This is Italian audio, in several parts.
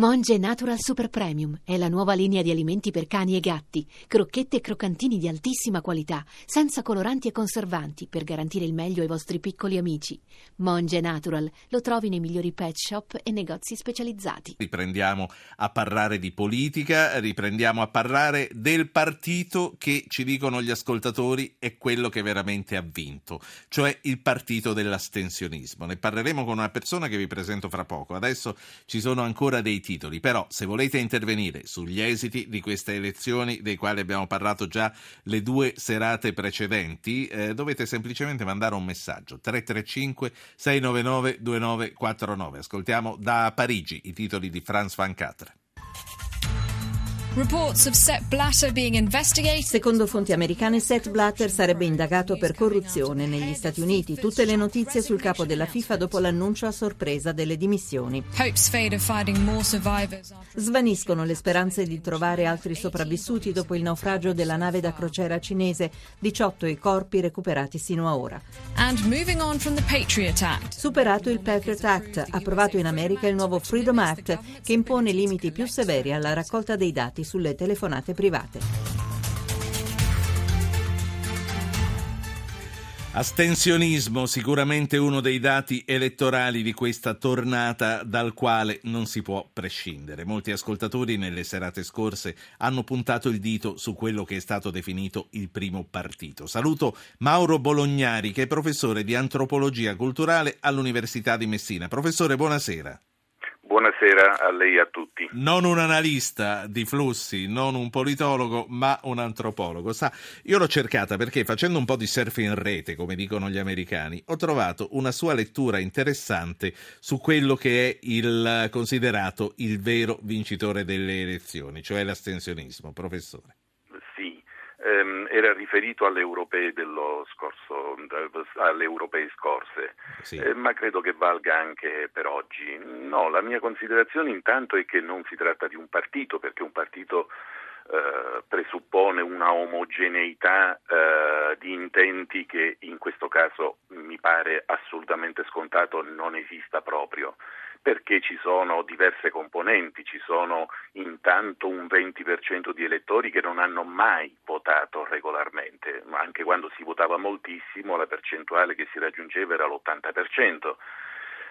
Monge Natural Super Premium è la nuova linea di alimenti per cani e gatti, crocchette e croccantini di altissima qualità, senza coloranti e conservanti, per garantire il meglio ai vostri piccoli amici. Monge Natural lo trovi nei migliori pet shop e negozi specializzati. Riprendiamo a parlare di politica, riprendiamo a parlare del partito che ci dicono gli ascoltatori è quello che veramente ha vinto, cioè il partito dell'astensionismo. Ne parleremo con una persona che vi presento fra poco. Adesso ci sono ancora dei titoli, però se volete intervenire sugli esiti di queste elezioni, dei quali abbiamo parlato già le due serate precedenti, eh, dovete semplicemente mandare un messaggio 335 699 2949. Ascoltiamo da Parigi i titoli di Franz van Catre. Secondo fonti americane, Seth Blatter sarebbe indagato per corruzione negli Stati Uniti. Tutte le notizie sul capo della FIFA dopo l'annuncio a sorpresa delle dimissioni. Svaniscono le speranze di trovare altri sopravvissuti dopo il naufragio della nave da crociera cinese, 18 i corpi recuperati sino a ora. Superato il Patriot Act, approvato in America il nuovo Freedom Act, che impone limiti più severi alla raccolta dei dati sulle telefonate private. Astensionismo, sicuramente uno dei dati elettorali di questa tornata dal quale non si può prescindere. Molti ascoltatori nelle serate scorse hanno puntato il dito su quello che è stato definito il primo partito. Saluto Mauro Bolognari, che è professore di antropologia culturale all'Università di Messina. Professore, buonasera. Buonasera a lei e a tutti. Non un analista di flussi, non un politologo, ma un antropologo. Sa, io l'ho cercata perché facendo un po' di surf in rete, come dicono gli americani, ho trovato una sua lettura interessante su quello che è il considerato il vero vincitore delle elezioni, cioè l'astensionismo. Professore ehm, era riferito alle europee, scorso, alle europee scorse, sì. eh, ma credo che valga anche per oggi. No, la mia considerazione intanto è che non si tratta di un partito, perché un partito eh, presuppone una omogeneità eh, di intenti che in questo caso mi pare assolutamente scontato non esista proprio perché ci sono diverse componenti, ci sono intanto un 20% di elettori che non hanno mai votato regolarmente, anche quando si votava moltissimo la percentuale che si raggiungeva era l'80%.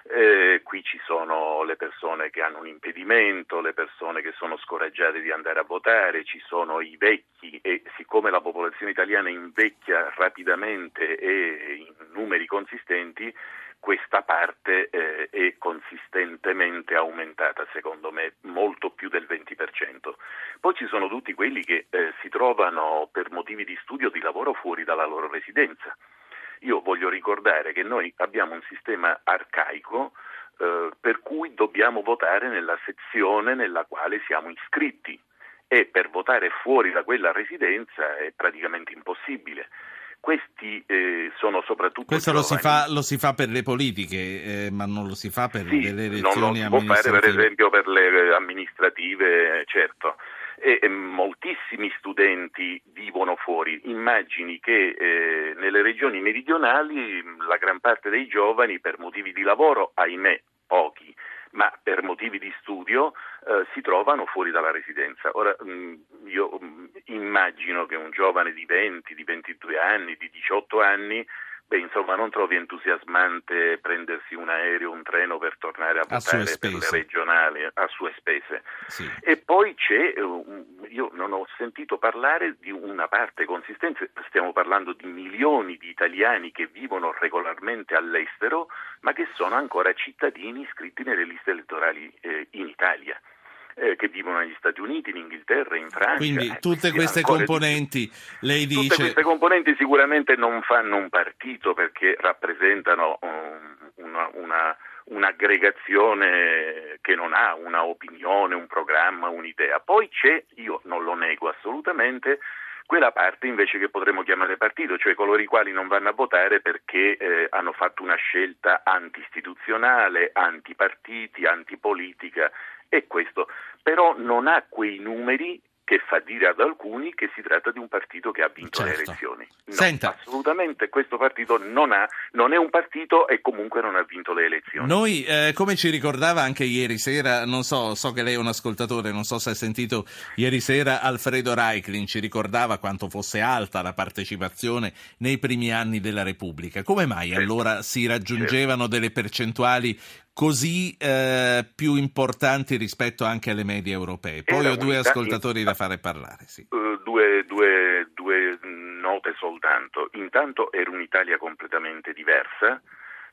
Eh, qui ci sono le persone che hanno un impedimento, le persone che sono scoraggiate di andare a votare, ci sono i vecchi e siccome la popolazione italiana invecchia rapidamente e in numeri consistenti, questa parte eh, è consistentemente aumentata, secondo me, molto più del 20%. Poi ci sono tutti quelli che eh, si trovano per motivi di studio o di lavoro fuori dalla loro residenza. Io voglio ricordare che noi abbiamo un sistema arcaico eh, per cui dobbiamo votare nella sezione nella quale siamo iscritti e per votare fuori da quella residenza è praticamente impossibile. Questi eh, sono soprattutto. Questo lo si, fa, lo si, fa, per le politiche, eh, ma non lo si fa per sì, delle elezioni non lo si può fare, per esempio, per le amministrative, certo. E, e moltissimi studenti vivono fuori. Immagini che eh, nelle regioni meridionali la gran parte dei giovani, per motivi di lavoro, ahimè, pochi, ma per motivi di studio eh, si trovano fuori dalla residenza. Ora mh, mm, io mh, mm, immagino che un giovane di 20, di 22 anni, di 18 anni Beh, insomma, non trovi entusiasmante prendersi un aereo, un treno per tornare a votare per le regionali a sue spese. Sì. E poi c'è, eh, io non ho sentito parlare di una parte consistente, stiamo parlando di milioni di italiani che vivono regolarmente all'estero, ma che sono ancora cittadini iscritti nelle liste elettorali eh, in Italia eh, che vivono negli Stati Uniti, in Inghilterra, in Francia. Quindi eh, tutte queste componenti, di... lei dice... Tutte queste componenti sicuramente non fanno un partito perché rappresentano um, una, una, un'aggregazione che non ha una opinione, un programma, un'idea. Poi c'è, io non lo nego assolutamente, quella parte invece che potremmo chiamare partito, cioè coloro i quali non vanno a votare perché eh, hanno fatto una scelta anti-istituzionale, antipartiti, antipolitica e questo però non ha quei numeri che fa dire ad alcuni che si tratta di un partito che ha vinto certo. le elezioni. No, Senta. assolutamente questo partito non, ha, non, è un partito e comunque non ha vinto le elezioni. Noi, eh, come ci ricordava anche ieri sera, non so, so che lei è un ascoltatore, non so se ha sentito ieri sera Alfredo Reiklin, ci ricordava quanto fosse alta la partecipazione nei primi anni della Repubblica. Come mai certo. allora si raggiungevano certo. delle percentuali così eh, più importanti rispetto anche alle medie europee? Poi ho due ascoltatori da fare parlare. Sì. Uh, due, due note soltanto. Intanto era un'Italia completamente diversa,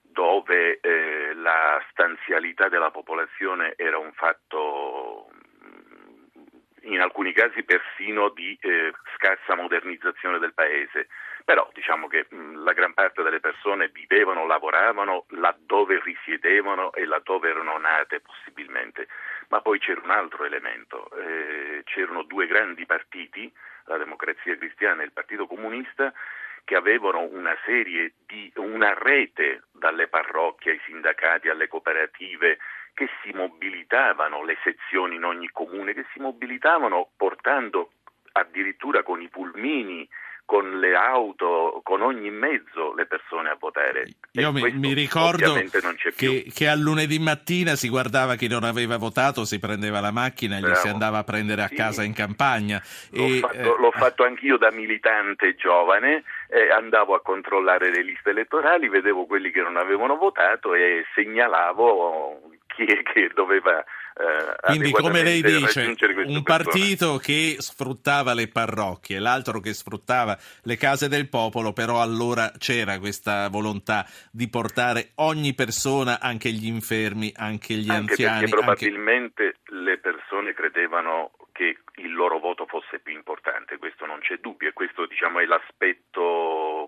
dove eh, la stanzialità della popolazione era un fatto mm, in alcuni casi persino di eh, scarsa modernizzazione del paese. Però diciamo che mh, mm, la gran parte delle persone vivevano, lavoravano laddove risiedevano e laddove erano nate possibilmente. Ma poi c'era un altro elemento, eh, c'erano due grandi partiti la Democrazia Cristiana e il Partito Comunista, che avevano una serie di una rete dalle parrocchie ai sindacati alle cooperative che si mobilitavano, le sezioni in ogni comune che si mobilitavano portando addirittura con i pulmini con le auto, con ogni mezzo le persone a votare. Io mi, mi, ricordo che, che, a lunedì mattina si guardava chi non aveva votato, si prendeva la macchina e Bravo. gli si andava a prendere a sì. casa in campagna. L'ho, e, fatto, eh, l'ho fatto anch'io da militante giovane, eh, andavo a controllare le liste elettorali, vedevo quelli che non avevano votato e segnalavo chi è che doveva Quindi, come lei dice, un partito che sfruttava le parrocchie, l'altro che sfruttava le case del popolo, però allora c'era questa volontà di portare ogni persona, anche gli infermi, anche gli anche anziani. Perché probabilmente anche... le persone credevano che il loro voto fosse più importante, questo non c'è dubbio e questo diciamo, è l'aspetto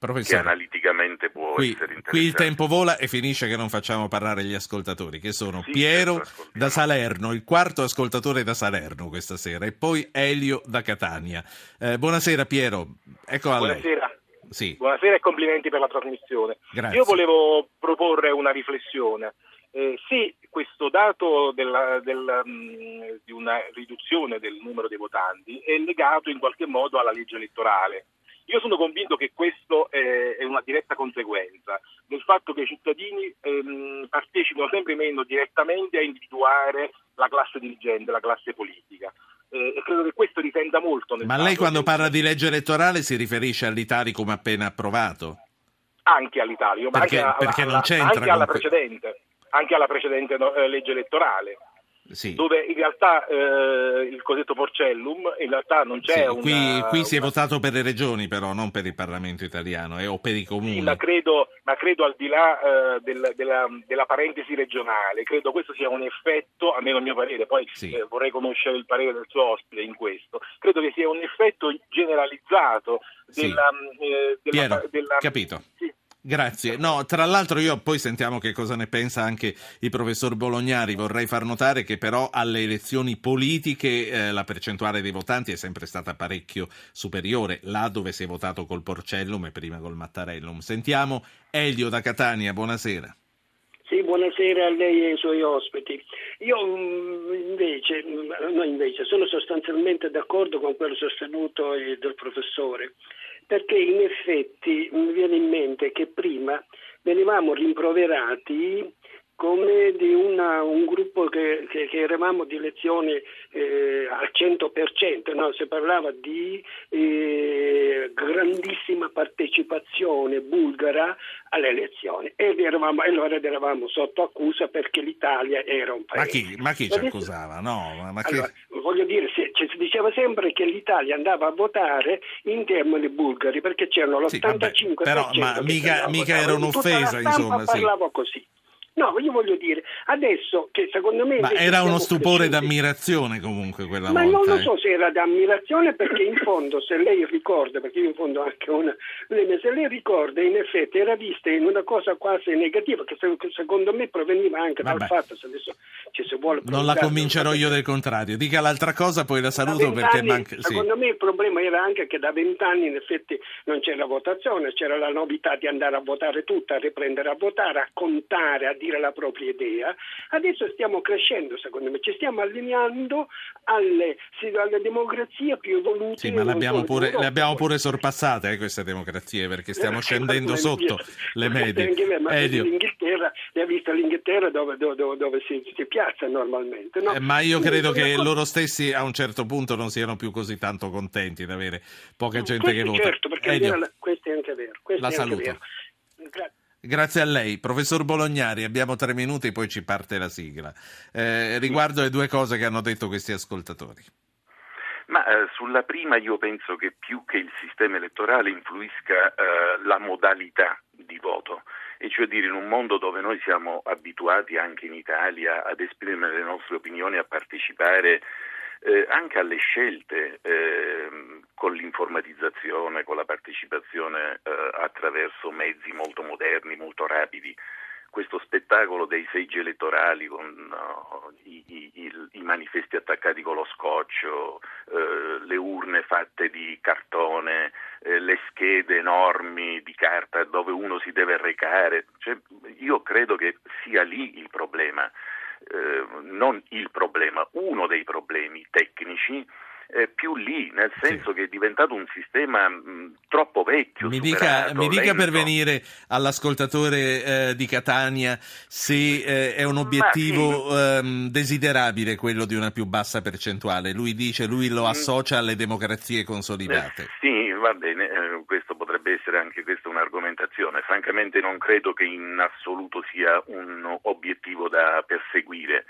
Professore, che analiticamente può qui, essere interessante. Qui il tempo vola e finisce che non facciamo parlare gli ascoltatori, che sono sì, Piero certo, da Salerno, il quarto ascoltatore da Salerno questa sera, e poi Elio da Catania. Eh, buonasera Piero, ecco a buonasera. lei. Sì. Buonasera e complimenti per la trasmissione. Grazie. Io volevo proporre una riflessione. Eh, sì, questo dato della, della, mh, mm, di una riduzione del numero dei votanti è legato in qualche modo alla legge elettorale io sono convinto che questo è una diretta conseguenza del fatto che i cittadini ehm, partecipano sempre meno direttamente a individuare la classe dirigente, la classe politica. Eh, e credo che questo risenta molto. Ma lei quando parla di legge elettorale si riferisce all'Italicum appena approvato? Anche all'Italicum, perché, anche, perché alla, non c'entra anche alla precedente, anche alla precedente no, eh, legge elettorale sì. dove in realtà eh, il cosiddetto porcellum in realtà non c'è sì, qui, una, qui si una... è votato per le regioni però, non per il Parlamento italiano eh, o per i comuni. Sì, ma, credo, ma credo al di là eh, del, della, della, parentesi regionale, credo questo sia un effetto, almeno a mio parere, poi sì. Eh, vorrei conoscere il parere del suo ospite in questo, credo che sia un effetto generalizzato della... Eh, della, Piero, della capito. Sì, Grazie. No, tra l'altro io poi sentiamo che cosa ne pensa anche il professor Bolognari. Vorrei far notare che però alle elezioni politiche eh, la percentuale dei votanti è sempre stata parecchio superiore, là dove si è votato col Porcellum e prima col Mattarellum. Sentiamo Elio da Catania, buonasera. Sì, buonasera a lei e ai suoi ospiti. Io mm, invece, mm, no invece, sono sostanzialmente d'accordo con quello sostenuto dal professore perché in effetti mi viene in mente che prima venivamo rimproverati come di una, un gruppo che, che, che, eravamo di elezione eh, al 100%, no? si parlava di eh, grandissima partecipazione bulgara alle elezioni eravamo, allora eravamo sotto accusa perché l'Italia era un paese. Ma chi, ma chi ci accusava? No, ma allora, che... voglio dire, si, ci si diceva sempre che l'Italia andava a votare in termini bulgari perché c'erano l'85% sì, però ma mica, mica era un'offesa, insomma. Parlavo sì. così. No, io voglio dire, adesso che secondo me... Ma era uno stupore cresciuti, d'ammirazione comunque quella ma volta. Ma non lo eh. so se era d'ammirazione perché in fondo, se lei ricorda, perché io in fondo anche una... Se lei ricorda, in effetti era vista in una cosa quasi negativa, che secondo me proveniva anche Vabbè. dal fatto, se adesso ci si vuole... Non la convincerò io del contrario. Dica l'altra cosa, poi la saluto perché manca... Sì. Secondo me il problema era anche che da vent'anni in effetti non c'era votazione, c'era la novità di andare a votare tutta, a riprendere a votare, a contare, a dire dire la propria idea. Adesso stiamo crescendo, secondo me, ci stiamo allineando alle, alle democrazie più evolute. Sì, ma le abbiamo pure, le abbiamo pure sorpassate eh, queste democrazie perché stiamo eh, scendendo sotto le medie. Ma l'Inghilterra, ne ha visto l'Inghilterra dove, dove, dove si, si, piazza normalmente. No? Eh, ma io credo che loro stessi a un certo punto non siano più così tanto contenti di avere poca gente questo che vota. Certo, perché la, questo è anche vero. La saluto. Grazie. Grazie a lei. Professor Bolognari, abbiamo tre minuti, poi ci parte la sigla. Eh, riguardo le due cose che hanno detto questi ascoltatori. Ma eh, sulla prima io penso che più che il sistema elettorale influisca eh, la modalità di voto, e cioè dire in un mondo dove noi siamo abituati anche in Italia ad esprimere le nostre opinioni, a partecipare eh, anche alle scelte eh, con l'informatizzazione, con la partecipazione eh, attraverso mezzi molto moderni, molto rapidi. Questo spettacolo dei seggi elettorali con uh, i, i, i, manifesti attaccati con lo scotch, uh, le urne fatte di cartone, uh, le schede enormi di carta dove uno si deve recare, cioè, io credo che sia lì il problema eh, non il problema, uno dei problemi tecnici eh, più lì, nel senso sì. che è diventato un sistema mh, troppo vecchio. Mi superato, dica, mi dica per venire all'ascoltatore eh, di Catania se eh, è un obiettivo sì. ehm, desiderabile quello di una più bassa percentuale. Lui dice, lui lo mm. associa alle democrazie consolidate. Sì, va bene, eh, questo potrebbe essere anche questa un'argomentazione. Francamente non credo che in assoluto sia un obiettivo da perseguire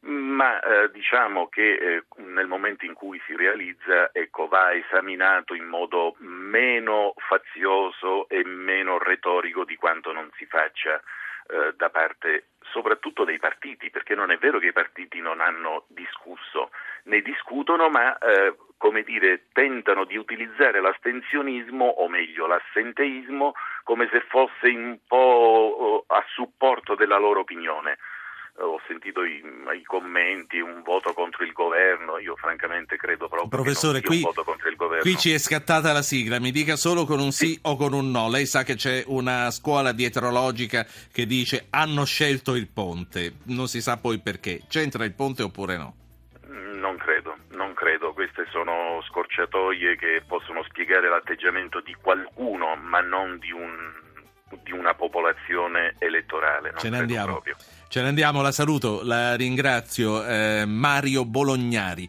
ma eh, diciamo che eh, nel momento in cui si realizza ecco, va esaminato in modo meno fazioso e meno retorico di quanto non si faccia eh, da parte soprattutto dei partiti, perché non è vero che i partiti non hanno discusso, ne discutono ma eh, come dire, tentano di utilizzare l'astensionismo o meglio l'assenteismo come se fosse un po' a supporto della loro opinione ho sentito i, i, commenti, un voto contro il governo, io francamente credo proprio Professore, che non qui, un voto contro il governo. Qui ci è scattata la sigla, mi dica solo con un sì, sì o con un no. Lei sa che c'è una scuola dietrologica che dice hanno scelto il ponte, non si sa poi perché. C'entra il ponte oppure no? Non credo, sono scorciatoie che possono spiegare l'atteggiamento di qualcuno, ma non di, un, di una popolazione elettorale. Non Ce ne andiamo. Proprio. Ce ne andiamo, la saluto, la ringrazio, eh, Mario Bolognari.